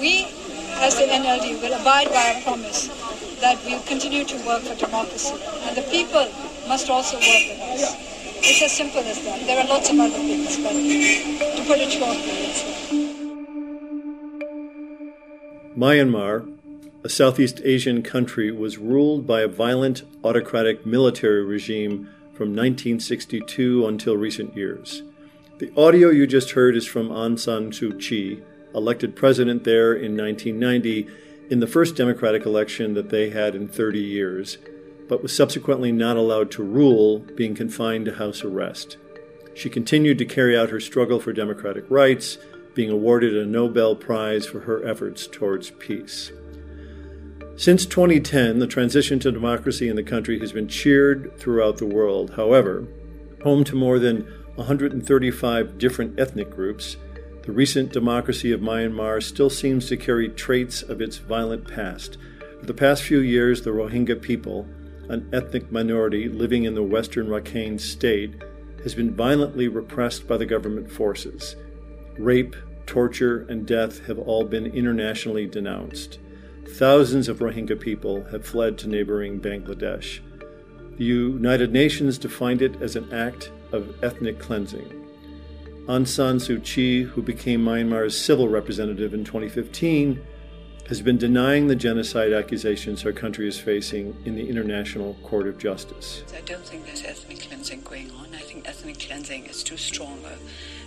We, as the NLD, will abide by our promise that we'll continue to work for democracy. And the people must also work with us. It's as simple as that. There are lots of other things, but to put it shortly, it's Myanmar, a Southeast Asian country, was ruled by a violent autocratic military regime from 1962 until recent years. The audio you just heard is from Aung San Suu Kyi, elected president there in 1990 in the first democratic election that they had in 30 years, but was subsequently not allowed to rule, being confined to house arrest. She continued to carry out her struggle for democratic rights, being awarded a Nobel Prize for her efforts towards peace. Since 2010, the transition to democracy in the country has been cheered throughout the world. However, home to more than 135 different ethnic groups, the recent democracy of Myanmar still seems to carry traits of its violent past. For the past few years, the Rohingya people, an ethnic minority living in the western Rakhine state, has been violently repressed by the government forces. Rape, torture, and death have all been internationally denounced. Thousands of Rohingya people have fled to neighboring Bangladesh. The United Nations defined it as an act of ethnic cleansing. Aung San Suu Kyi, who became Myanmar's civil representative in 2015, has been denying the genocide accusations her country is facing in the International Court of Justice. I don't think there's ethnic cleansing going on. I think ethnic cleansing is too strong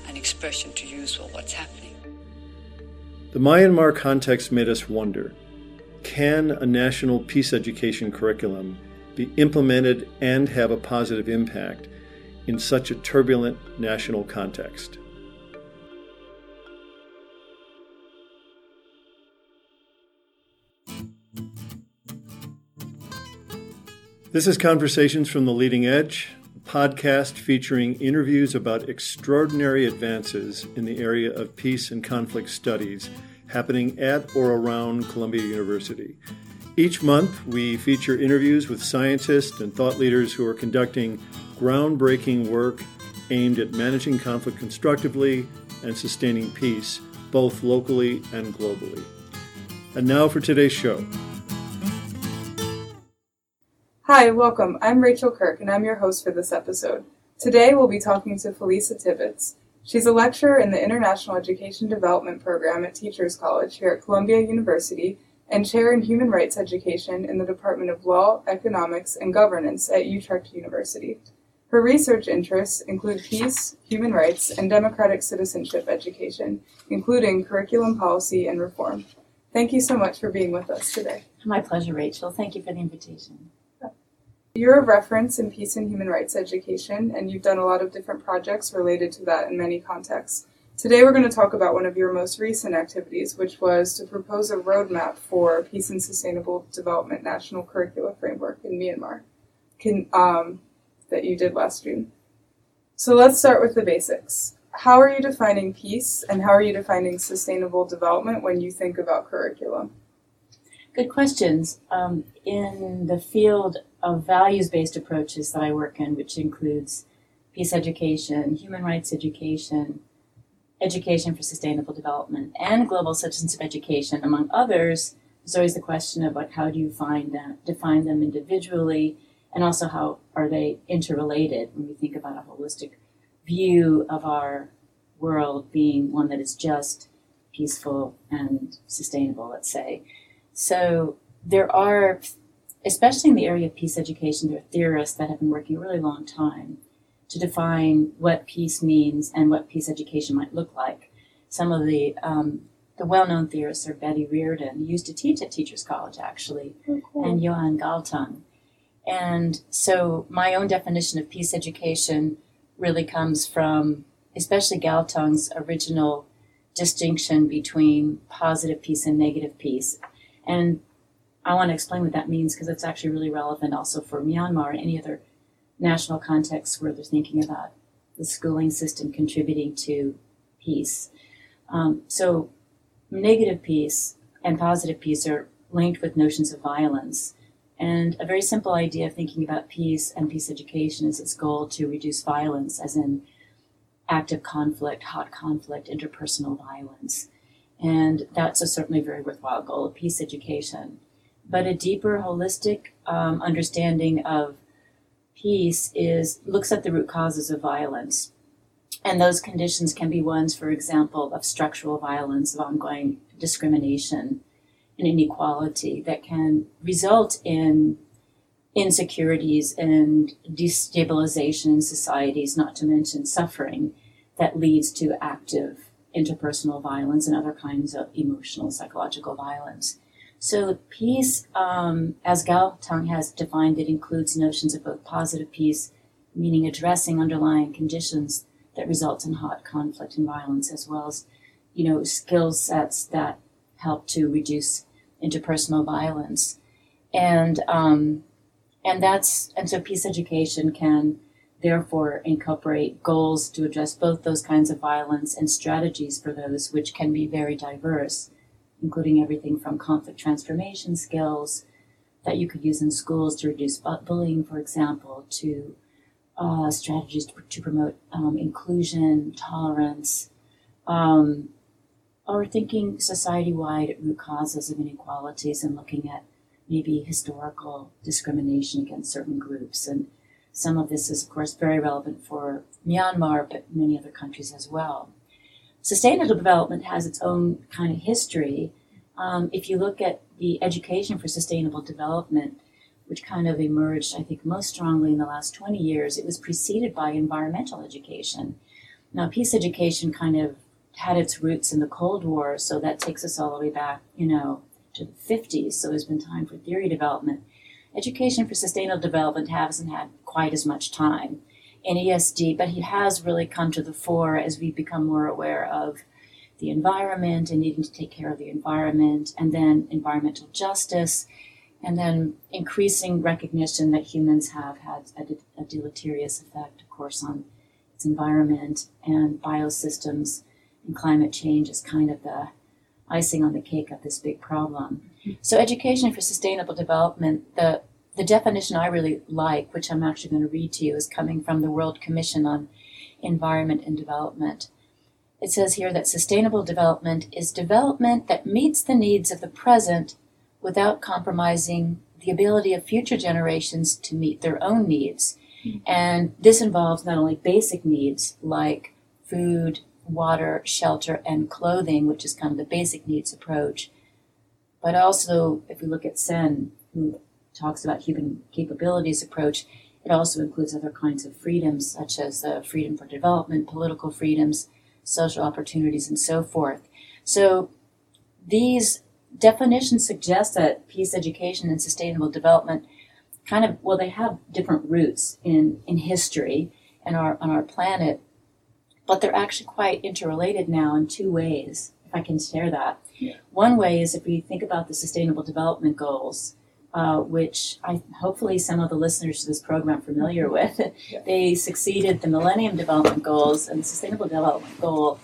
an expression to use for what's happening. The Myanmar context made us wonder can a national peace education curriculum be implemented and have a positive impact in such a turbulent national context. This is Conversations from the Leading Edge, a podcast featuring interviews about extraordinary advances in the area of peace and conflict studies happening at or around Columbia University. Each month, we feature interviews with scientists and thought leaders who are conducting groundbreaking work aimed at managing conflict constructively and sustaining peace, both locally and globally. And now for today's show. Hi, welcome. I'm Rachel Kirk, and I'm your host for this episode. Today, we'll be talking to Felisa Tibbitts. She's a lecturer in the International Education Development Program at Teachers College here at Columbia University and chair in human rights education in the Department of Law, Economics, and Governance at Utrecht University. Her research interests include peace, human rights, and democratic citizenship education, including curriculum policy and reform. Thank you so much for being with us today. My pleasure, Rachel. Thank you for the invitation. You're a reference in peace and human rights education, and you've done a lot of different projects related to that in many contexts. Today, we're going to talk about one of your most recent activities, which was to propose a roadmap for peace and sustainable development national curricula framework in Myanmar. Can, um, that you did last June. So let's start with the basics. How are you defining peace and how are you defining sustainable development when you think about curriculum? Good questions. Um, in the field of values based approaches that I work in, which includes peace education, human rights education, education for sustainable development, and global citizenship education, among others, there's always the question of like how do you find them, define them individually? And also how are they interrelated? When we think about a holistic view of our world being one that is just peaceful and sustainable let's say. So there are especially in the area of peace education there are theorists that have been working a really long time to define what peace means and what peace education might look like some of the um, the well-known theorists are Betty Reardon, who used to teach at Teachers College actually, oh, cool. and Johan Galtung. And so my own definition of peace education really comes from especially Galtung's original distinction between positive peace and negative peace. And I want to explain what that means because it's actually really relevant also for Myanmar and any other national context where they're thinking about the schooling system contributing to peace. Um, so, negative peace and positive peace are linked with notions of violence. And a very simple idea of thinking about peace and peace education is its goal to reduce violence, as in active conflict, hot conflict, interpersonal violence. And that's a certainly very worthwhile goal, of peace education. But a deeper, holistic um, understanding of peace is looks at the root causes of violence. And those conditions can be ones, for example, of structural violence, of ongoing discrimination and inequality that can result in insecurities and destabilization in societies, not to mention suffering that leads to active interpersonal violence and other kinds of emotional, psychological violence. So, peace, um, as Galtung has defined it, includes notions of both positive peace, meaning addressing underlying conditions that result in hot conflict and violence, as well as, you know, skill sets that help to reduce interpersonal violence. And um, and that's and so peace education can therefore incorporate goals to address both those kinds of violence and strategies for those which can be very diverse including everything from conflict transformation skills that you could use in schools to reduce bullying for example to uh, strategies to, to promote um, inclusion tolerance um, or thinking society-wide root causes of inequalities and looking at maybe historical discrimination against certain groups. And some of this is, of course, very relevant for Myanmar, but many other countries as well. Sustainable development has its own kind of history. Um, if you look at the education for sustainable development, which kind of emerged, I think, most strongly in the last 20 years, it was preceded by environmental education. Now, peace education kind of had its roots in the Cold War, so that takes us all the way back, you know, to the 50s, so there's been time for theory development. Education for Sustainable Development hasn't had quite as much time in ESD, but he has really come to the fore as we become more aware of the environment and needing to take care of the environment, and then environmental justice, and then increasing recognition that humans have had a, a deleterious effect, of course, on its environment and biosystems, and climate change is kind of the icing on the cake of this big problem. Mm-hmm. So, education for sustainable development, the, the definition I really like, which I'm actually going to read to you, is coming from the World Commission on Environment and Development. It says here that sustainable development is development that meets the needs of the present without compromising the ability of future generations to meet their own needs. Mm-hmm. And this involves not only basic needs like food, water, shelter, and clothing, which is kind of the basic needs approach. But also, if we look at Sen, who talks about human capabilities approach, it also includes other kinds of freedoms, such as the freedom for development, political freedoms, social opportunities, and so forth. So these definitions suggest that peace education and sustainable development kind of well they have different roots in in history and our on our planet but they're actually quite interrelated now in two ways, if I can share that. Yeah. One way is if we think about the Sustainable Development Goals, uh, which I hopefully some of the listeners to this program are familiar with. Yeah. They succeeded the Millennium Development Goals and the Sustainable Development Goal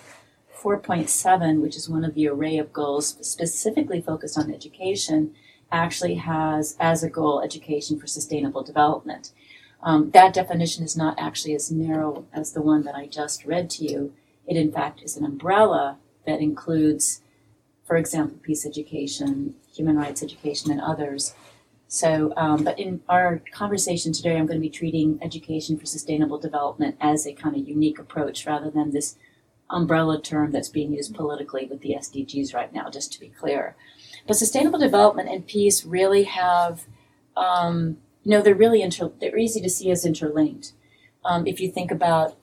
4.7, which is one of the array of goals specifically focused on education, actually has as a goal education for sustainable development. Um, that definition is not actually as narrow as the one that I just read to you. It, in fact, is an umbrella that includes, for example, peace education, human rights education, and others. So, um, but in our conversation today, I'm going to be treating education for sustainable development as a kind of unique approach rather than this umbrella term that's being used politically with the SDGs right now, just to be clear. But sustainable development and peace really have um, you know, they're really inter- they're easy to see as interlinked. Um, if you think about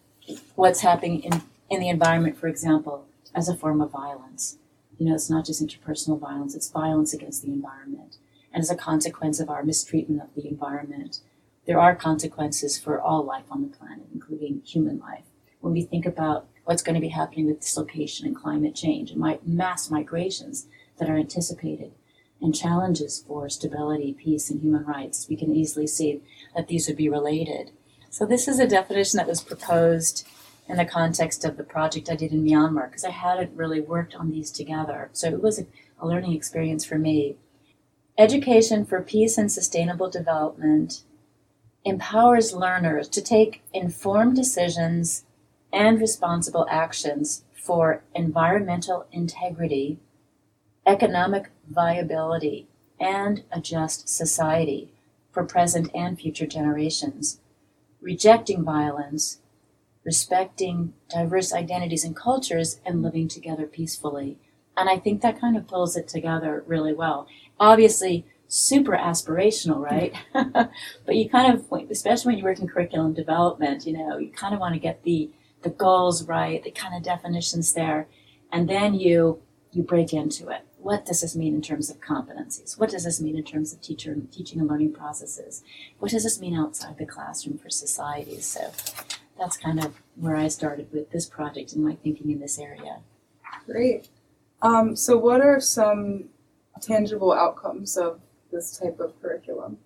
what's happening in, in the environment, for example, as a form of violence. You know, it's not just interpersonal violence, it's violence against the environment. And as a consequence of our mistreatment of the environment, there are consequences for all life on the planet, including human life. When we think about what's going to be happening with dislocation and climate change and my, mass migrations that are anticipated, and challenges for stability, peace, and human rights, we can easily see that these would be related. So, this is a definition that was proposed in the context of the project I did in Myanmar because I hadn't really worked on these together. So, it was a, a learning experience for me. Education for peace and sustainable development empowers learners to take informed decisions and responsible actions for environmental integrity economic viability, and a just society for present and future generations, rejecting violence, respecting diverse identities and cultures, and living together peacefully. And I think that kind of pulls it together really well. Obviously, super aspirational, right? but you kind of, especially when you work in curriculum development, you know, you kind of want to get the the goals right, the kind of definitions there, and then you you break into it. What does this mean in terms of competencies? What does this mean in terms of teacher teaching and learning processes? What does this mean outside the classroom for society? So that's kind of where I started with this project and my thinking in this area. Great. Um, so, what are some tangible outcomes of this type of curriculum?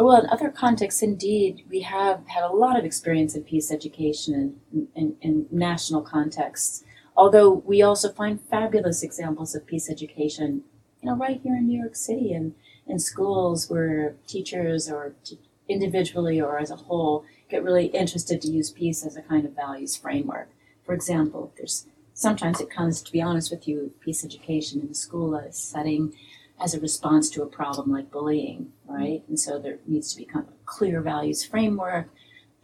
Well, in other contexts, indeed, we have had a lot of experience in peace education in, in, in, national contexts. Although we also find fabulous examples of peace education, you know, right here in New York City and in schools where teachers or t- individually or as a whole get really interested to use peace as a kind of values framework. For example, there's sometimes it comes, to be honest with you, peace education in the school uh, setting as a response to a problem like bullying, right? And so there needs to be kind of a clear values framework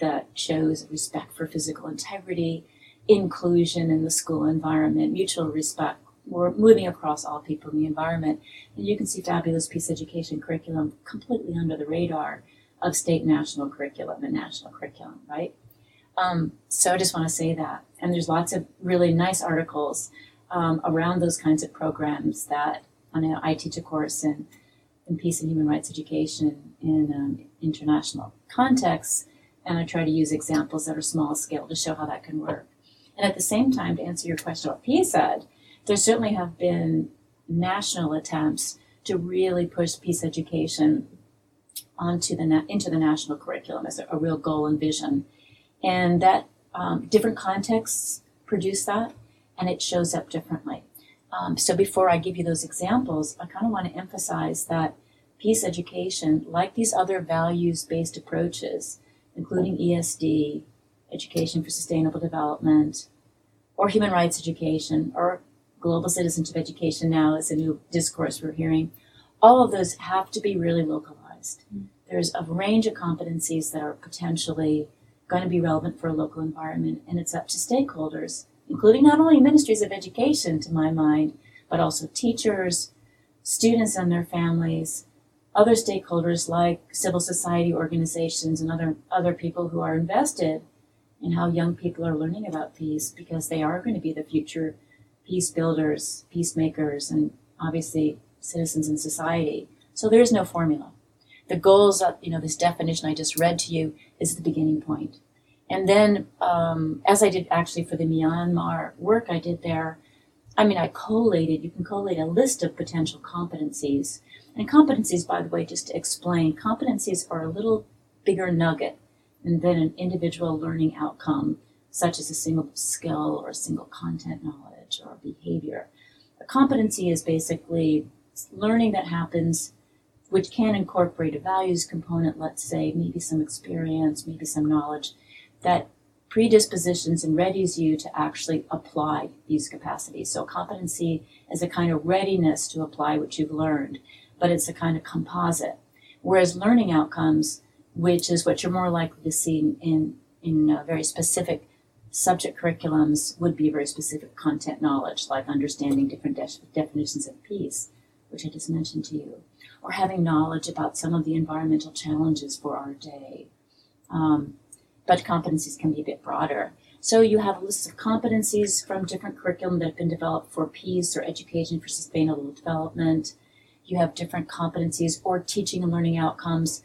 that shows respect for physical integrity, inclusion in the school environment, mutual respect. We're moving across all people in the environment. And you can see fabulous peace education curriculum completely under the radar of state national curriculum and national curriculum, right? Um, so I just want to say that. And there's lots of really nice articles um, around those kinds of programs that on a, I teach a course in, in peace and human rights education in um, international contexts, and I try to use examples that are small scale to show how that can work. And at the same time, to answer your question about ed, there certainly have been national attempts to really push peace education onto the na- into the national curriculum as a, a, real goal and vision, and that um, different contexts produce that, and it shows up differently. Um, so before I give you those examples, I kind of want to emphasize that peace education, like these other values-based approaches, including ESD, education for sustainable development, or human rights education, or global citizenship education now is a new discourse we're hearing. All of those have to be really localized. Mm. There's a range of competencies that are potentially going to be relevant for a local environment, and it's up to stakeholders including not only ministries of education, to my mind, but also teachers, students and their families, other stakeholders like civil society organizations and other, other people who are invested in how young people are learning about peace because they are going to be the future peace builders, peacemakers, and obviously citizens in society. So there is no formula. The goals of you know this definition I just read to you is the beginning point. And then, um, as I did actually for the Myanmar work I did there, I mean, I collated, you can collate a list of potential competencies. And competencies, by the way, just to explain, competencies are a little bigger nugget than an individual learning outcome, such as a single skill or a single content knowledge or behavior. A competency is basically learning that happens which can incorporate a values component, let's say, maybe some experience, maybe some knowledge, that predispositions and readies you to actually apply these capacities. So competency is a kind of readiness to apply what you've learned, but it's a kind of composite. Whereas learning outcomes, which is what you're more likely to see in, in uh, very specific subject curriculums, would be very specific content knowledge, like understanding different de- definitions of peace, which I just mentioned to you, or having knowledge about some of the environmental challenges for our day. Um, but competencies can be a bit broader. So you have a list of competencies from different curriculum that have been developed for peace or education for sustainable development. You have different competencies or teaching and learning outcomes,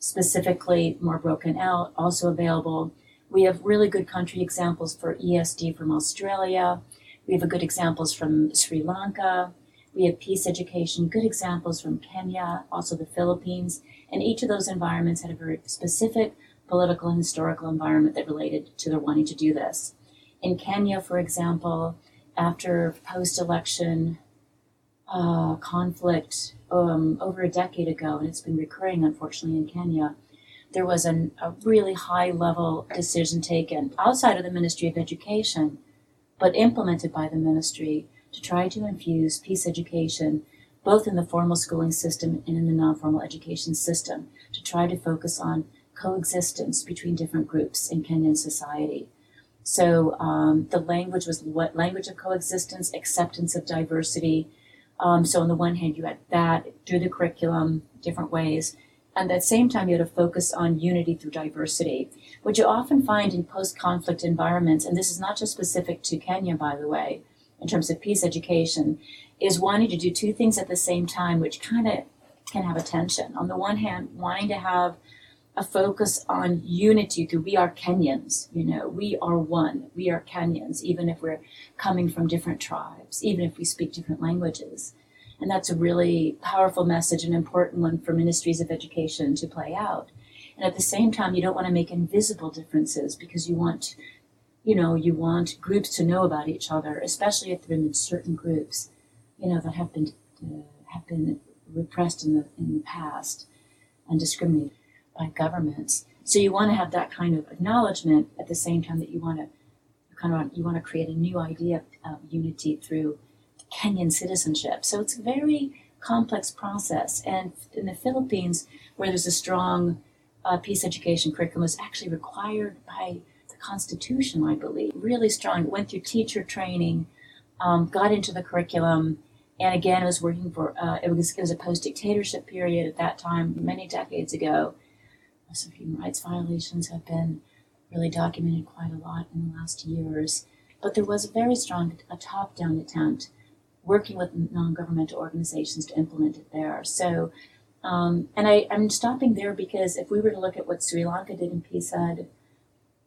specifically more broken out, also available. We have really good country examples for ESD from Australia. We have good examples from Sri Lanka. We have peace education, good examples from Kenya, also the Philippines. And each of those environments had a very specific political and historical environment that related to their wanting to do this. In Kenya, for example, after post election uh, conflict um, over a decade ago, and it's been recurring unfortunately in Kenya, there was an, a really high level decision taken outside of the Ministry of Education, but implemented by the ministry to try to infuse peace education both in the formal schooling system and in the non formal education system to try to focus on coexistence between different groups in Kenyan society. So um, the language was what language of coexistence, acceptance of diversity. Um, so on the one hand, you had that through the curriculum, different ways, and at the same time, you had to focus on unity through diversity. What you often find in post-conflict environments, and this is not just specific to Kenya, by the way, in terms of peace education, is wanting to do two things at the same time, which kind of can have a tension. On the one hand, wanting to have a focus on unity through we are Kenyans, you know, we are one, we are Kenyans, even if we're coming from different tribes, even if we speak different languages. And that's a really powerful message, an important one for ministries of education to play out. And at the same time, you don't want to make invisible differences because you want, you know, you want groups to know about each other, especially if they're in certain groups, you know, that have been uh, have been repressed in the in the past and discriminated by governments. So you want to have that kind of acknowledgement at the same time that you want to kind of you want to create a new idea of unity through Kenyan citizenship. So it's a very complex process. And in the Philippines, where there's a strong uh, peace education curriculum, is actually required by the Constitution, I believe. Really strong. Went through teacher training, um, got into the curriculum, and again, was working for. Uh, it was it was a post dictatorship period at that time, many decades ago. So human rights violations have been really documented quite a lot in the last years. But there was a very strong a top down attempt working with non-governmental organizations to implement it there. So, um, and I, I'm stopping there because if we were to look at what Sri Lanka did in ed,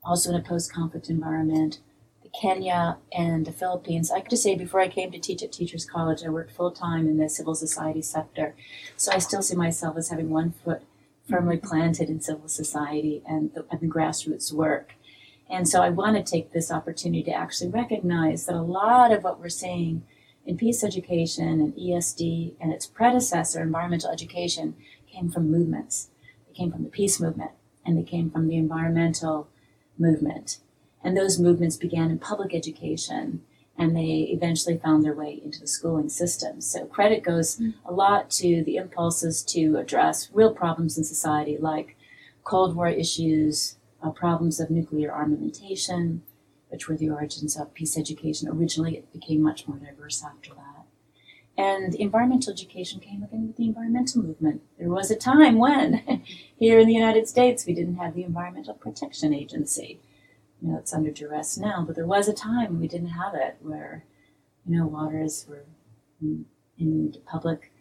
also in a post-conflict environment, the Kenya and the Philippines, I could just say before I came to teach at Teachers College, I worked full-time in the civil society sector. So I still see myself as having one foot firmly planted in civil society and the, and the grassroots work. And so I want to take this opportunity to actually recognize that a lot of what we're seeing in peace education and ESD and its predecessor, environmental education, came from movements. They came from the peace movement and they came from the environmental movement. And those movements began in public education and they eventually found their way into the schooling system. So credit goes a lot to the impulses to address real problems in society like Cold War issues, uh, problems of nuclear armamentation, which were the origins of peace education. Originally, it became much more diverse after that. And environmental education came again with the environmental movement. There was a time when, here in the United States, we didn't have the Environmental Protection Agency. You know, it's under duress now, but there was a time we didn't have it where, you know, waters were in, in public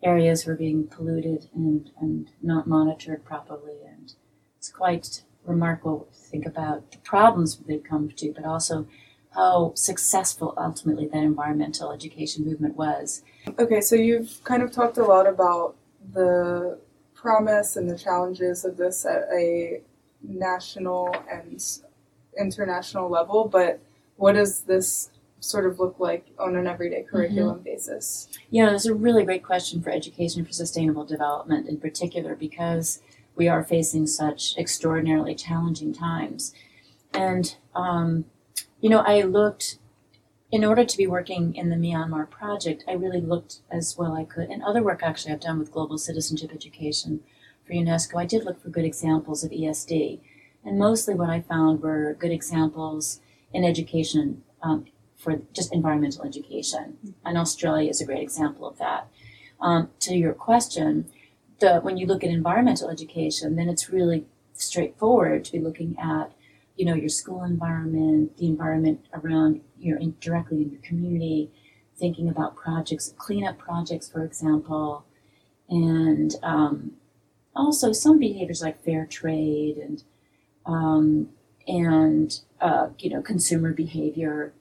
areas were being polluted and, and not monitored properly. And it's quite remarkable to think about the problems they've come to, but also how successful ultimately that environmental education movement was. Okay, so you've kind of talked a lot about the promise and the challenges of this at a national and international level, but what does this sort of look like on an everyday curriculum mm-hmm. basis? Yeah, that's a really great question for education for sustainable development in particular because we are facing such extraordinarily challenging times. And, um, you know, I looked, in order to be working in the Myanmar project, I really looked as well I could. And other work actually I've done with global citizenship education for UNESCO, I did look for good examples of ESD. And mostly what I found were good examples in education um, for just environmental education. And Australia is a great example of that. Um, to your question, the when you look at environmental education, then it's really straightforward to be looking at, you know, your school environment, the environment around your directly in your community, thinking about projects, cleanup projects, for example, and um, also some behaviors like fair trade and um, and uh, you know consumer behavior.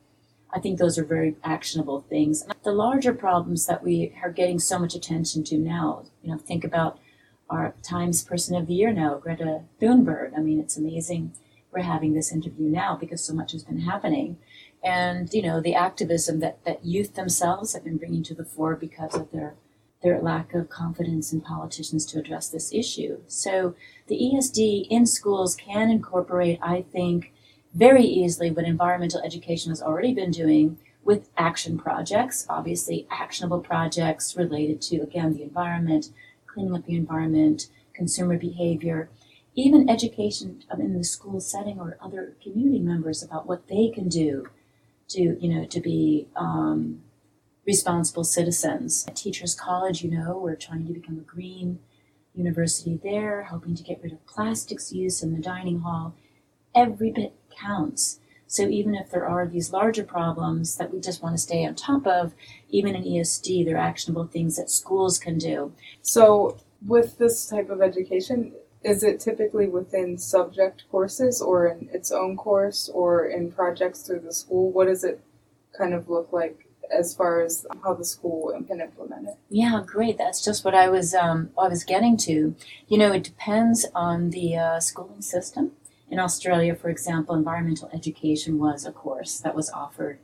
I think those are very actionable things. The larger problems that we are getting so much attention to now, you know, think about our Times Person of the Year now, Greta Thunberg. I mean, it's amazing having this interview now because so much has been happening. And, you know, the activism that, that youth themselves have been bringing to the fore because of their their lack of confidence in politicians to address this issue. So the ESD in schools can incorporate, I think, very easily what environmental education has already been doing with action projects, obviously actionable projects related to, again, the environment, cleaning up the environment, consumer behavior, even education in the school setting or other community members about what they can do to, you know, to be um, responsible citizens. At Teachers College, you know, we're trying to become a green university there, helping to get rid of plastics use in the dining hall. Every bit counts. So even if there are these larger problems that we just want to stay on top of, even in ESD, there are actionable things that schools can do. So with this type of education, is it typically within subject courses or in its own course or in projects through the school? What does it kind of look like as far as how the school can implement it? Yeah, great. That's just what I was um, I was getting to. You know, it depends on the uh, schooling system. In Australia, for example, environmental education was a course that was offered,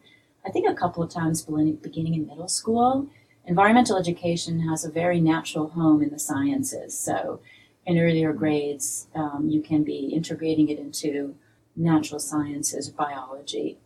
I think, a couple of times beginning in middle school. Environmental education has a very natural home in the sciences. So, in earlier grades, um, you can be integrating it into natural sciences, biology.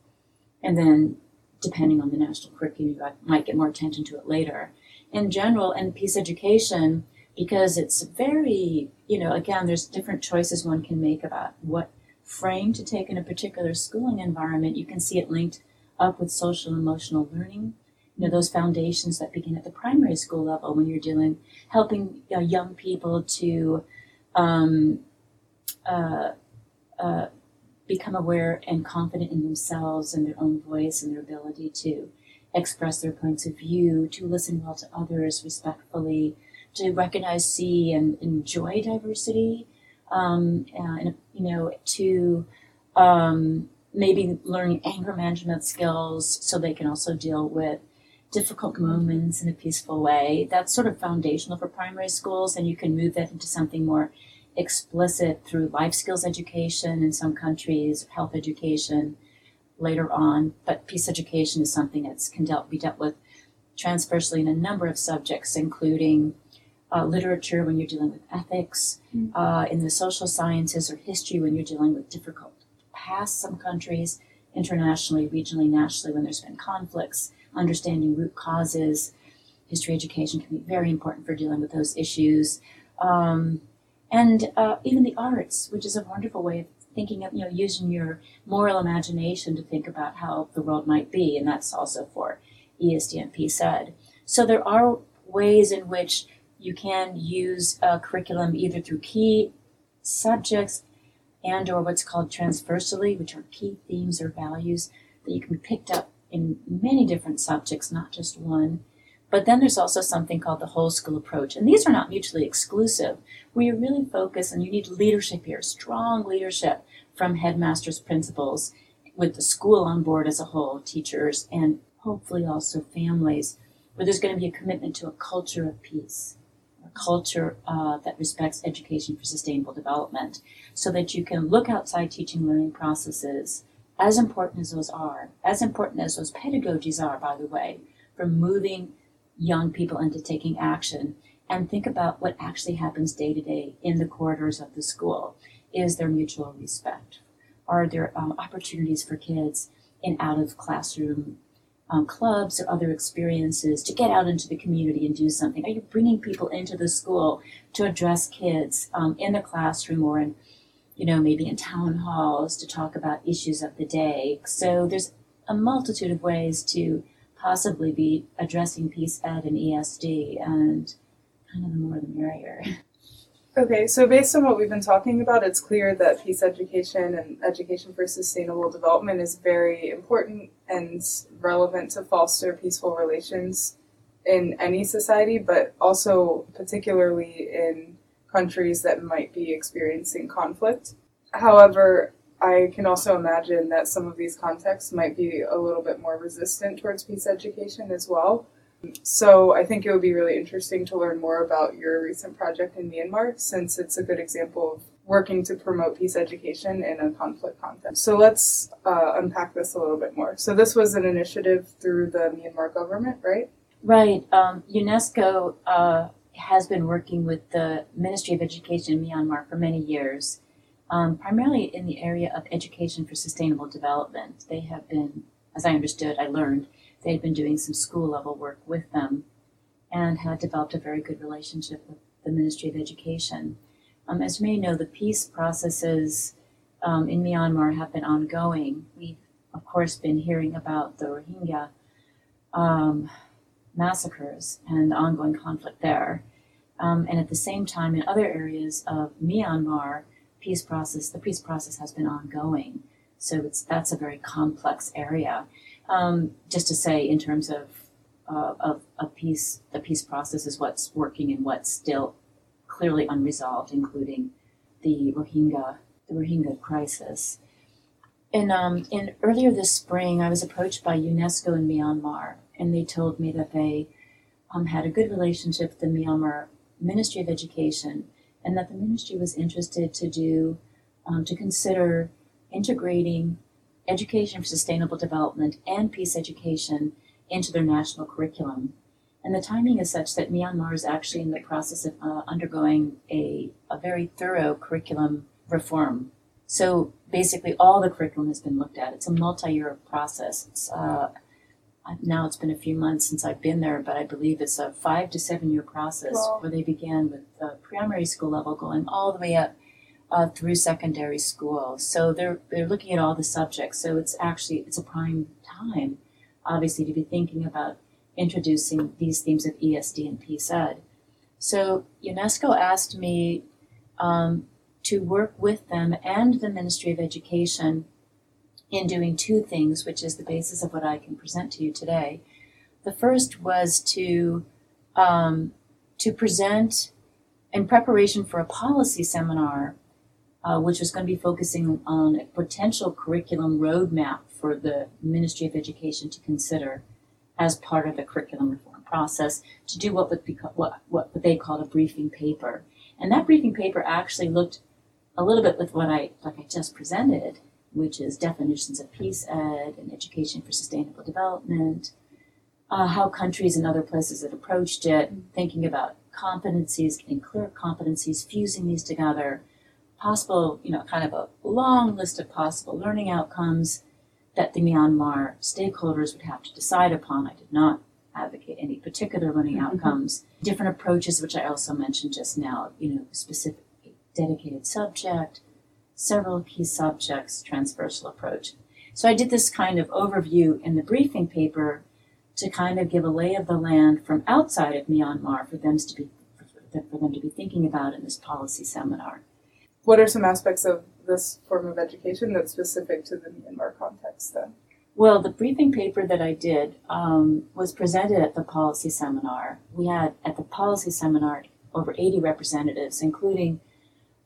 And then, depending on the national curriculum, you might get more attention to it later. In general, and peace education, because it's very, you know, again, there's different choices one can make about what frame to take in a particular schooling environment. You can see it linked up with social emotional learning. You know, those foundations that begin at the primary school level when you're dealing, helping you know, young people to um, uh, uh, become aware and confident in themselves and their own voice and their ability to express their points of view, to listen well to others respectfully, to recognize, see, and enjoy diversity, um, and you know, to um, maybe learning anger management skills so they can also deal with difficult moments in a peaceful way. That's sort of foundational for primary schools, and you can move that into something more explicit through life skills education in some countries, health education later on. But peace education is something that can dealt, be dealt with transversely in a number of subjects, including uh, literature when you're dealing with ethics, mm-hmm. uh, in the social sciences or history when you're dealing with difficult past, some countries, internationally, regionally, nationally, when there's been conflicts, understanding root causes. History education can be very important for dealing with those issues. Um, and uh, even the arts, which is a wonderful way of thinking of, you know, using your moral imagination to think about how the world might be, and that's also for ESD and Peace So there are ways in which you can use a curriculum either through key subjects and or what's called transversally, which are key themes or values that you can be picked up in many different subjects, not just one. But then there's also something called the whole school approach. And these are not mutually exclusive, where you really focus and you need leadership here, strong leadership from headmasters, principals, with the school on board as a whole, teachers, and hopefully also families, where there's going to be a commitment to a culture of peace a culture uh, that respects education for sustainable development so that you can look outside teaching learning processes, as important as those are, as important as those pedagogies are, by the way, for moving young people into taking action, and think about what actually happens day to day in the corridors of the school. Is there mutual respect? Are there um, opportunities for kids in out of classroom um, clubs or other experiences to get out into the community and do something? Are you bringing people into the school to address kids um, in the classroom or in, you know, maybe in town halls to talk about issues of the day? So there's a multitude of ways to possibly be addressing peace ed and ESD, and kind of the more the merrier. Okay, so based on what we've been talking about, it's clear that peace education and education for sustainable development is very important and relevant to foster peaceful relations in any society, but also particularly in countries that might be experiencing conflict. However, I can also imagine that some of these contexts might be a little bit more resistant towards peace education as well. So I think it would be really interesting to learn more about your recent project in Myanmar since it's a good example of working to promote peace education in a conflict context. So let's uh, unpack this a little bit more. So this was an initiative through the Myanmar government, right? Right. Um, UNESCO uh, has been working with the Ministry of Education in Myanmar for many years, um, primarily in the area of education for sustainable development. They have been, as I understood, I learned, They had been doing some school level work with them and had developed a very good relationship with the Ministry of Education. Um, as you may know, the peace processes um, in Myanmar have been ongoing. We've, of course, been hearing about the Rohingya um, massacres and ongoing conflict there. Um, and at the same time, in other areas of Myanmar, peace process, the peace process has been ongoing. So it's that's a very complex area. Um, just to say, in terms of uh, of a peace, the peace process is what's working and what's still clearly unresolved, including the Rohingya the Rohingya crisis. And um, in earlier this spring, I was approached by UNESCO in Myanmar, and they told me that they um, had a good relationship with the Myanmar Ministry of Education, and that the ministry was interested to do um, to consider integrating education for sustainable development and peace education into their national curriculum. And the timing is such that Myanmar is actually in the process of uh, undergoing a, a very thorough curriculum reform. So basically, all the curriculum has been looked at. It's a multi-year process. It's uh, now it's been a few months since I've been there, but I believe it's a five to seven year process Wow. where they began with the primary school level, going all the way up uh, through secondary school. So they're they're looking at all the subjects. So it's actually it's a prime time, obviously, to be thinking about introducing these themes of ESD and peace ed. So UNESCO asked me um, to work with them and the Ministry of Education in doing two things, which is the basis of what I can present to you today. The first was to um, to present in preparation for a policy seminar, uh, which was going to be focusing on a potential curriculum roadmap for the Ministry of Education to consider as part of the curriculum reform process to do what would be what what they called a briefing paper, and that briefing paper actually looked a little bit with what I like I just presented, which is definitions of peace ed and education for sustainable development, uh, how countries and other places have approached it, thinking about competencies, getting clear competencies, fusing these together, possible, you know, kind of a long list of possible learning outcomes that the Myanmar stakeholders would have to decide upon. I did not advocate any particular learning outcomes. Different approaches, which I also mentioned just now, you know, specific dedicated subject, several key subjects, transversal approach. So I did this kind of overview in the briefing paper to kind of give a lay of the land from outside of Myanmar for them to be for them to be thinking about in this policy seminar. What are some aspects of this form of education that's specific to the Myanmar context then? Well, the briefing paper that I did um, was presented at the policy seminar. We had at the policy seminar over 80 representatives, including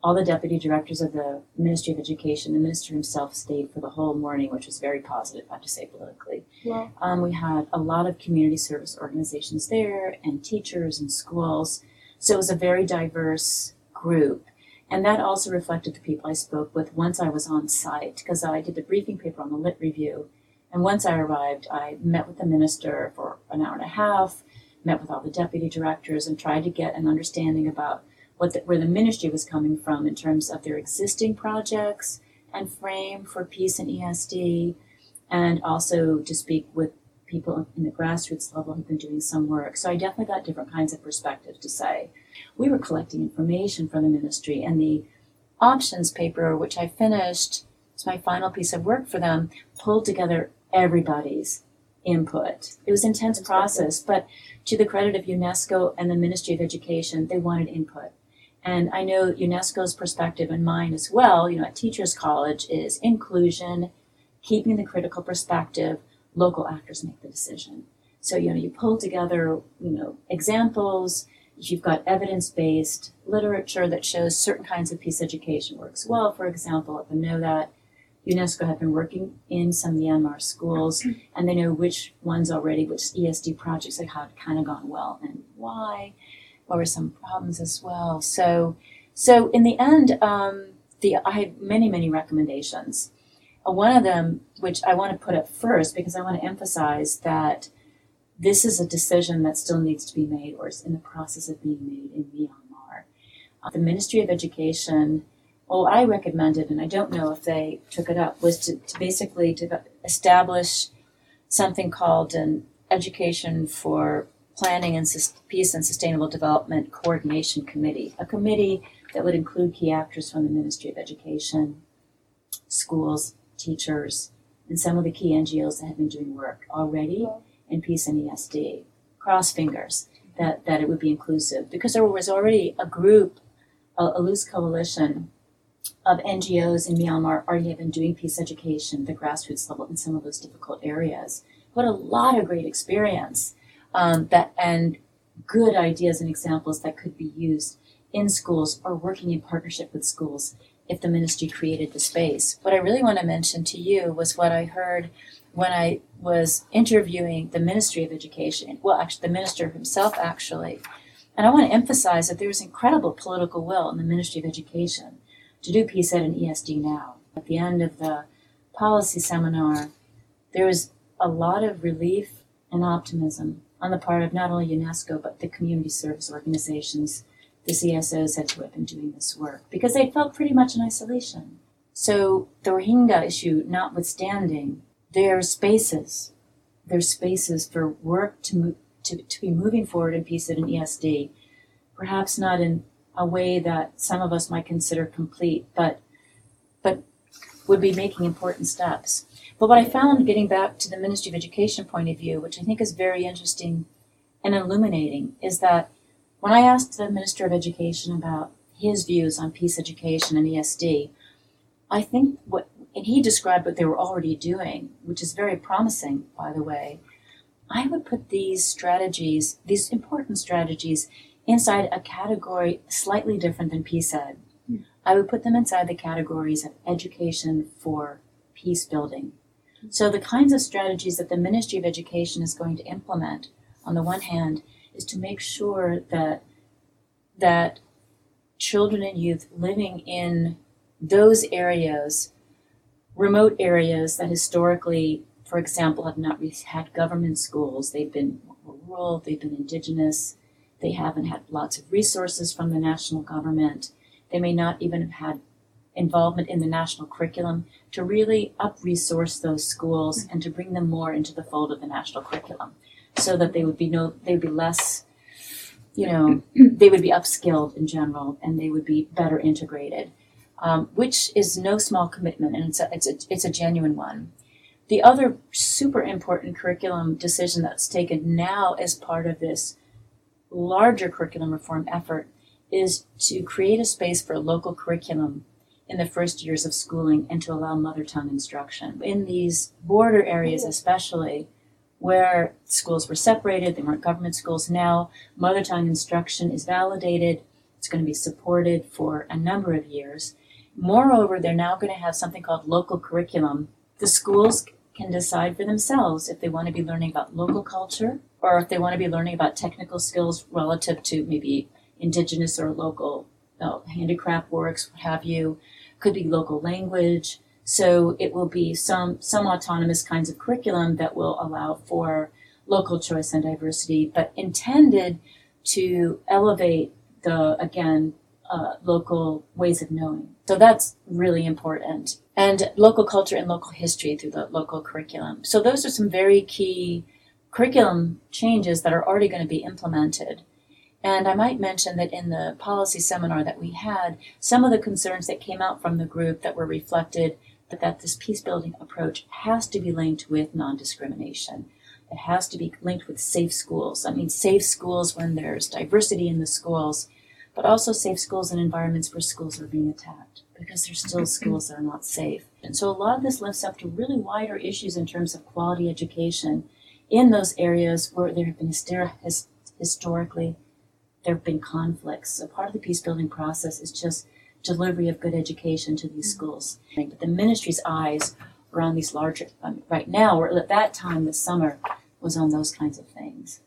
all the deputy directors of the Ministry of Education. The minister himself stayed for the whole morning, which was very positive, I have to say, politically. Wow. Um, we had a lot of community service organizations there and teachers and schools. So it was a very diverse group. And that also reflected the people I spoke with once I was on site, because I did the briefing paper on the lit review. And once I arrived, I met with the minister for an hour and a half, met with all the deputy directors, and tried to get an understanding about what the, where the ministry was coming from in terms of their existing projects and frame for peace and ESD, and also to speak with people in the grassroots level who've been doing some work. So I definitely got different kinds of perspectives to say. We were collecting information from the ministry, and the options paper, which I finished, it's my final piece of work for them, pulled together everybody's input. It was an intense process, but to the credit of UNESCO and the Ministry of Education, they wanted input. And I know UNESCO's perspective and mine as well, you know, at Teachers College is inclusion, keeping the critical perspective, local actors make the decision. So, you know, you pull together, you know, examples, you've got evidence-based literature that shows certain kinds of peace education works well, for example, I know that UNESCO have been working in some Myanmar schools and they know which ones already, which ESD projects have kind of gone well and why, what were some problems as well. So, so in the end, um, the I had many, many recommendations. Uh, one of them, which I want to put up first because I want to emphasize that this is a decision that still needs to be made or is in the process of being made in Myanmar. Uh, the Ministry of Education, well, I recommended, and I don't know if they took it up, was to, to basically to establish something called an Education for Planning and Sus- Peace and Sustainable Development Coordination Committee, a committee that would include key actors from the Ministry of Education, schools, teachers, and some of the key NGOs that have been doing work already in peace and ESD. Cross fingers that, that it would be inclusive because there was already a group, a, a loose coalition of NGOs in Myanmar already have been doing peace education, at the grassroots level in some of those difficult areas. What a lot of great experience um, that and good ideas and examples that could be used in schools or working in partnership with schools if the ministry created the space. What I really want to mention to you was what I heard when I was interviewing the Ministry of Education, well, actually, the minister himself, actually. And I want to emphasize that there's incredible political will in the Ministry of Education to do PSED and ESD now. At the end of the policy seminar, there was a lot of relief and optimism on the part of not only UNESCO, but the community service organizations, the CSOs that have been doing this work, because they felt pretty much in isolation. So, the Rohingya issue notwithstanding, there are spaces, there's spaces for work to, move, to, to be moving forward in PSED and ESD, perhaps not in a way that some of us might consider complete, but but would be making important steps. But what I found getting back to the Ministry of Education point of view, which I think is very interesting and illuminating, is that when I asked the Minister of Education about his views on peace education and ESD, I think what and he described what they were already doing, which is very promising, by the way. I would put these strategies, these important strategies, inside a category slightly different than PSED. Mm. I would put them inside the categories of education for peace building. So the kinds of strategies that the Ministry of Education is going to implement, on the one hand, is to make sure that that children and youth living in those areas remote areas that historically, for example, have not had government schools. They've been rural, they've been indigenous, they haven't had lots of resources from the national government. They may not even have had involvement in the national curriculum to really up resource those schools and to bring them more into the fold of the national curriculum so that they would be no they would be less you know they would be upskilled in general and they would be better integrated um, which is no small commitment, and it's a, it's a, it's a genuine one. The other super important curriculum decision that's taken now as part of this larger curriculum reform effort is to create a space for local curriculum in the first years of schooling and to allow mother tongue instruction. In these border areas, especially where schools were separated, they weren't government schools, now mother tongue instruction is validated, it's going to be supported for a number of years. Moreover, they're now going to have something called local curriculum. The schools can decide for themselves if they want to be learning about local culture or if they want to be learning about technical skills relative to maybe indigenous or local handicraft works, what have you. Could be local language. So it will be some some autonomous kinds of curriculum that will allow for local choice and diversity, but intended to elevate the again uh, local ways of knowing. So that's really important. And local culture and local history through the local curriculum. So those are some very key curriculum changes that are already going to be implemented. And I might mention that in the policy seminar that we had, some of the concerns that came out from the group that were reflected that, that this peace building approach has to be linked with non discrimination. It has to be linked with safe schools. I mean, safe schools when there's diversity in the schools but also safe schools and environments where schools are being attacked because there's still mm-hmm. schools that are not safe. And so a lot of this lifts up to really wider issues in terms of quality education in those areas where there have been hyster- his- historically there have been conflicts. So part of the peace building process is just delivery of good education to these schools. But the ministry's eyes are on these larger um, right now, or at that time this summer was on those kinds of things.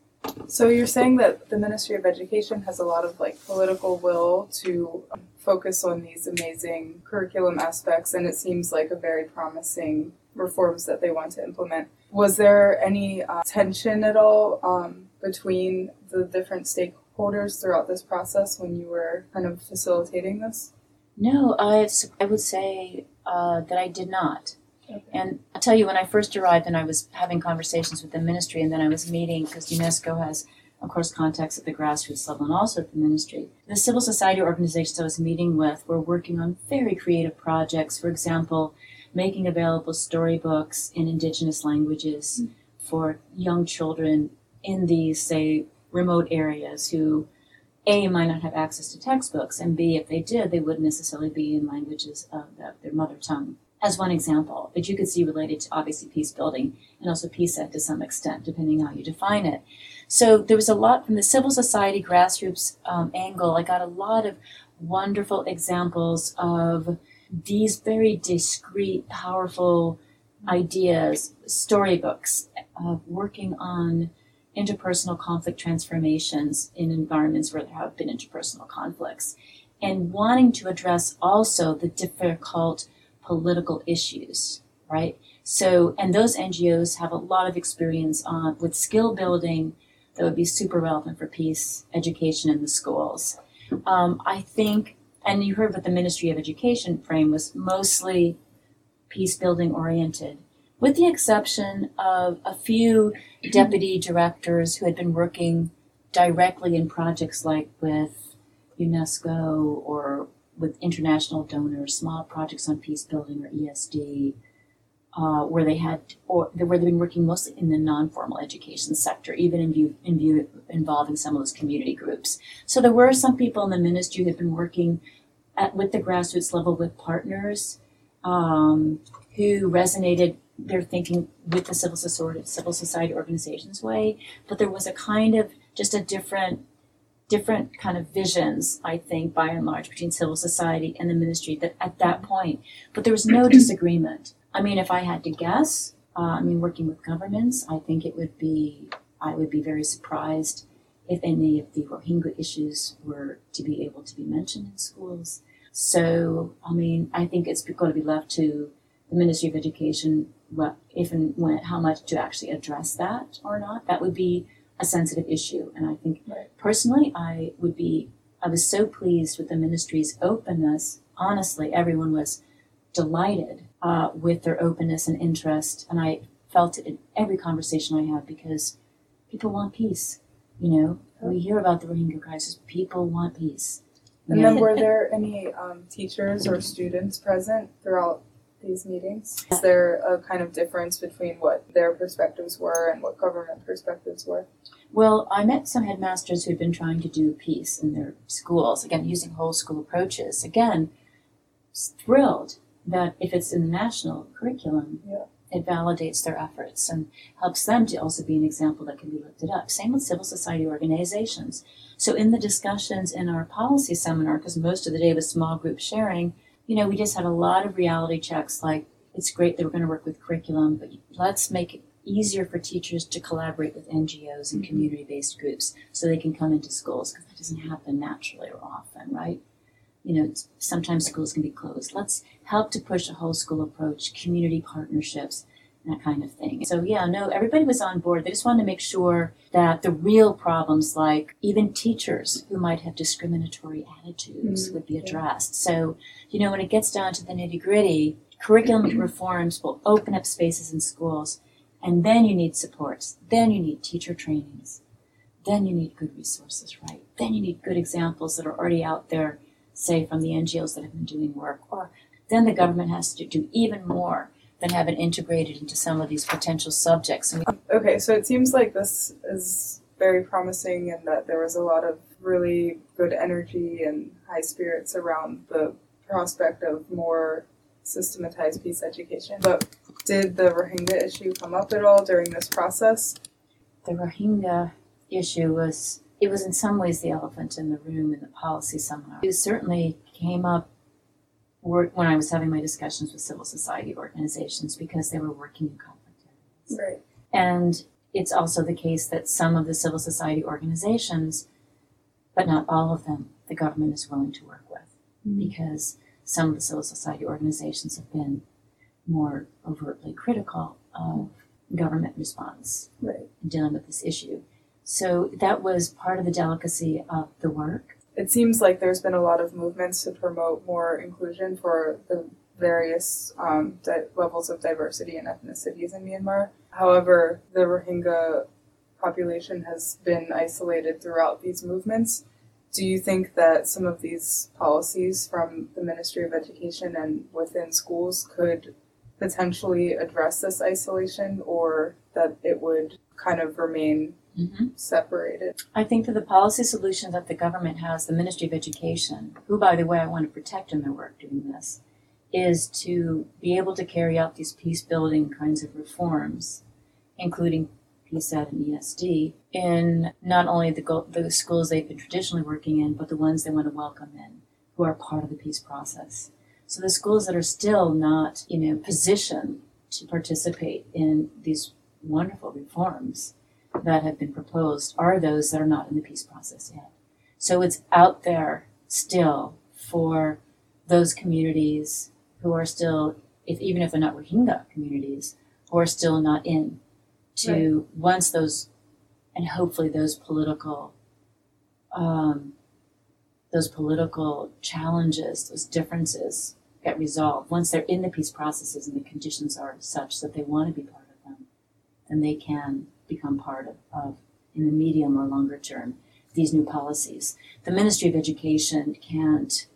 So you're saying that the Ministry of Education has a lot of like political will to focus on these amazing curriculum aspects, and it seems like a very promising reforms that they want to implement. Was there any uh, tension at all um, between the different stakeholders throughout this process when you were kind of facilitating this? No, I I would say uh, that I did not. And I'll tell you, when I first arrived and I was having conversations with the ministry, and then I was meeting, because UNESCO has, of course, contacts at the grassroots level and also at the ministry. The civil society organizations I was meeting with were working on very creative projects. For example, making available storybooks in indigenous languages mm. for young children in these, say, remote areas who a might not have access to textbooks and b if they did they wouldn't necessarily be in languages of their mother tongue as one example, that you could see related to obviously peace building and also peace ed to some extent, depending how you define it. So there was a lot from the civil society grassroots um, angle. I got a lot of wonderful examples of these very discreet, powerful ideas, storybooks of working on interpersonal conflict transformations in environments where there have been interpersonal conflicts, and wanting to address also the difficult political issues, right? So, and those NGOs have a lot of experience on with skill building that would be super relevant for peace education in the schools. Um, I think, and you heard what the Ministry of Education frame was mostly peace building oriented, with the exception of a few deputy directors who had been working directly in projects like with UNESCO or with international donors, small projects on peace building or ESD, uh, where they had or where they've been working mostly in the non-formal education sector, even in view, in view involving some of those community groups. So there were some people in the ministry who had been working at, with the grassroots level with partners um, who resonated their thinking with the civil society, civil society organizations way, but there was a kind of just a different different kind of visions, I think, by and large, between civil society and the ministry that at that point. But there was no disagreement. I mean, if I had to guess, uh, I mean, working with governments, I think it would be, I would be very surprised if any of the Rohingya issues were to be able to be mentioned in schools. So, I mean, I think it's going to be left to the Ministry of Education, what, if and when, how much to actually address that or not. That would be a sensitive issue. And I think right. personally, I would be, I was so pleased with the ministry's openness. Honestly, everyone was delighted uh, with their openness and interest. And I felt it in every conversation I had because people want peace. You know, we hear about the Rohingya crisis, people want peace. And then, were there any um, teachers or students present throughout these meetings? Is there a kind of difference between what their perspectives were and what government perspectives were? Well, I met some headmasters who'd been trying to do peace in their schools, again, using whole school approaches. Again, thrilled that if it's in the national curriculum, yeah. it validates their efforts and helps them to also be an example that can be lifted up. Same with civil society organizations. So, in the discussions in our policy seminar, because most of the day was small group sharing, you know, we just had a lot of reality checks like, it's great that we're going to work with curriculum, but let's make it easier for teachers to collaborate with NGOs and mm-hmm. community based groups so they can come into schools because that doesn't happen naturally or often, right? You know, sometimes schools can be closed. Let's help to push a whole school approach, community partnerships, that kind of thing. So, yeah, no, everybody was on board. They just wanted to make sure that the real problems, like even teachers who might have discriminatory attitudes, mm-hmm. would be addressed. So, you know, when it gets down to the nitty gritty, curriculum reforms will open up spaces in schools and then you need supports. Then you need teacher trainings. Then you need good resources, right? Then you need good examples that are already out there, say from the NGOs that have been doing work. Or then the government has to do even more than have it integrated into some of these potential subjects. okay, so it seems like this is very promising and that there was a lot of really good energy and high spirits around the prospect of more systematized peace education. But did the Rohingya issue come up at all during this process? The Rohingya issue was it was in some ways the elephant in the room in the policy seminar. It certainly came up when I was having my discussions with civil society organizations because they were working in conflict areas. Right. And it's also the case that some of the civil society organizations, but not all of them, the government is willing to work with mm-hmm. because some of the civil society organizations have been more overtly critical of government response right. in dealing with this issue. So that was part of the delicacy of the work. It seems like there's been a lot of movements to promote more inclusion for the various um, di- levels of diversity and ethnicities in Myanmar. However, the Rohingya population has been isolated throughout these movements. Do you think that some of these policies from the Ministry of Education and within schools could potentially address this isolation or that it would kind of remain Mm-hmm. separated? I think that the policy solution that the government has, the Ministry of Education, who, by the way, I want to protect in their work doing this, is to be able to carry out these peace building kinds of reforms, including PSED and ESD, in not only the, go- the schools they've been traditionally working in, but the ones they want to welcome in, who are part of the peace process. So the schools that are still not, you know, positioned to participate in these wonderful reforms that have been proposed are those that are not in the peace process yet. So it's out there still for those communities who are still, if even if they're not Rohingya communities, who are still not in to once those and hopefully those political um, those political challenges, those differences get resolved. Once they're in the peace processes and the conditions are such that they want to be part of them, then they can become part of, of in the medium or longer term these new policies. The Ministry of Education can't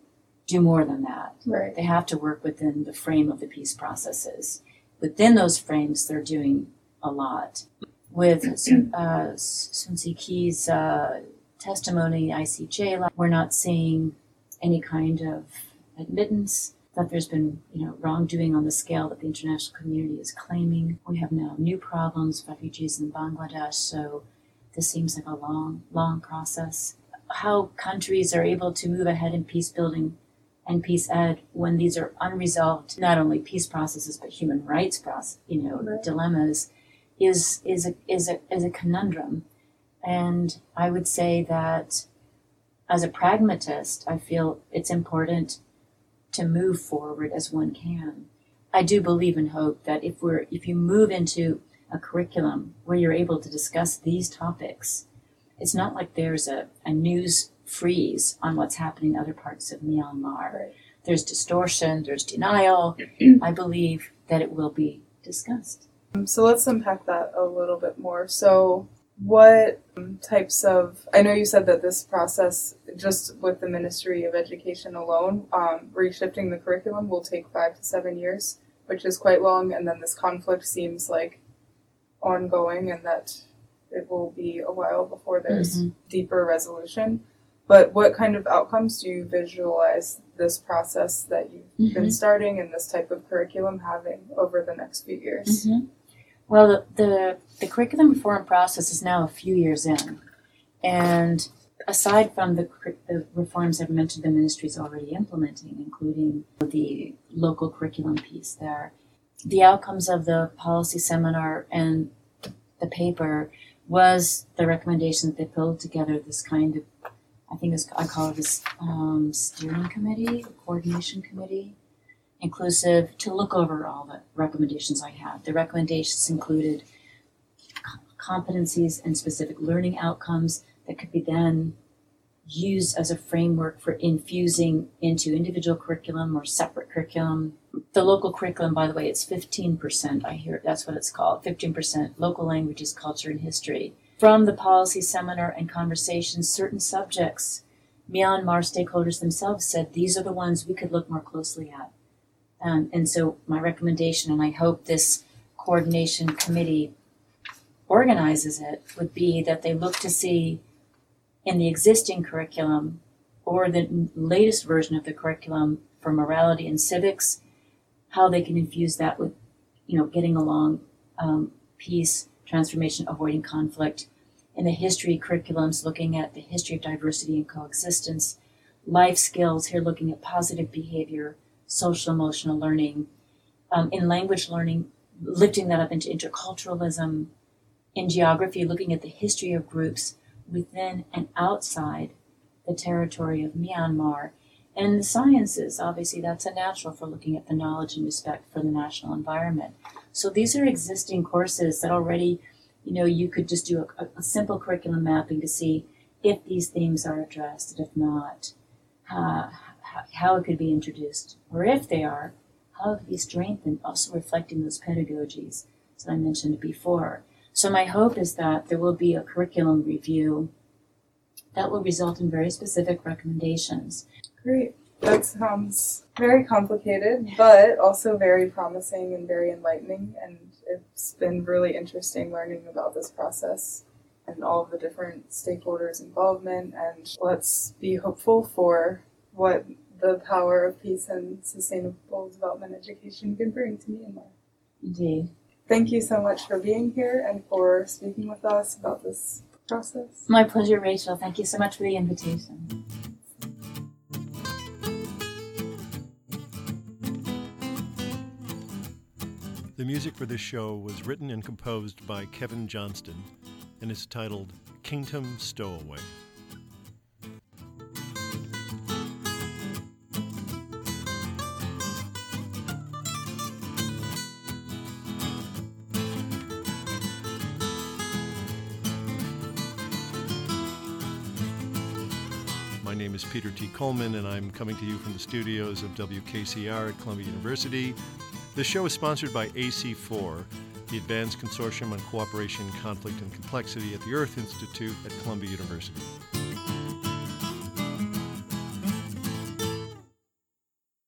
do more than that. Right. They have to work within the frame of the peace processes. Within those frames, they're doing a lot. With uh, San Suu Kyi's uh, testimony, ICJ, we're not seeing any kind of admittance that there's been, you know, wrongdoing on the scale that the international community is claiming. We have now new problems, refugees in Bangladesh, so this seems like a long, long process. How countries are able to move ahead in peace building and peace ed when these are unresolved, not only peace processes but human rights process, you know, Right. dilemmas, is is a is a is a conundrum. And I would say that as a pragmatist, I feel it's important to move forward as one can. I do believe and hope that if we're if you move into a curriculum where you're able to discuss these topics, it's not like there's a, a news freeze on what's happening in other parts of Myanmar. There's distortion, there's denial. I believe that it will be discussed. Um, So let's unpack that a little bit more. So, what types of, I know you said that this process, just with the Ministry of Education alone, um, reshifting the curriculum will take five to seven years, which is quite long, and then this conflict seems like ongoing and that it will be a while before there's Mhm. deeper resolution. But what kind of outcomes do you visualize this process that you've been Mhm. starting and this type of curriculum having over the next few years? hmm Well, the, the the curriculum reform process is now a few years in, and aside from the, the reforms I've mentioned, the ministry is already implementing, including the local curriculum piece there. The outcomes of the policy seminar and the paper was the recommendation that they pulled together this kind of, I think I call it this um, steering committee, coordination committee inclusive to look over all the recommendations I had. The recommendations included competencies and specific learning outcomes that could be then used as a framework for infusing into individual curriculum or separate curriculum. The local curriculum, by the way, it's 15%. I hear that's what it's called 15% local languages, culture, and history. From the policy seminar and conversations, certain subjects, Myanmar stakeholders themselves said these are the ones we could look more closely at. Um, and so my recommendation, and I hope this coordination committee organizes it, would be that they look to see in the existing curriculum or the latest version of the curriculum for morality and civics, how they can infuse that with, you know, getting along, um, peace, transformation, avoiding conflict. In the history curriculums, looking at the history of diversity and coexistence, life skills, here looking at positive behavior, social emotional learning, um, in language learning, lifting that up into interculturalism, in geography, looking at the history of groups within and outside the territory of Myanmar, and the sciences, obviously, that's a natural for looking at the knowledge and respect for the national environment. So these are existing courses that already, you know, you could just do a, a simple curriculum mapping to see if these themes are addressed, and if not, uh, how, it could be introduced, or if they are, how have we strengthened also reflecting those pedagogies that I mentioned before. So my hope is that there will be a curriculum review that will result in very specific recommendations. Great. That sounds very complicated, but also very promising and very enlightening. And it's been really interesting learning about this process and all of the different stakeholders' involvement. And let's be hopeful for what the power of peace and sustainable development education can bring to Myanmar. Indeed. Thank you so much for being here and for speaking with us about this process. My pleasure, Rachel. Thank you so much for the invitation. The music for this show was written and composed by Kevin Johnston and is titled Kingdom Stowaway. Peter T. Coleman, and I'm coming to you from the studios of WKCR at Columbia University. This show is sponsored by AC4, the Advanced Consortium on Cooperation, Conflict, and Complexity at the Earth Institute at Columbia University.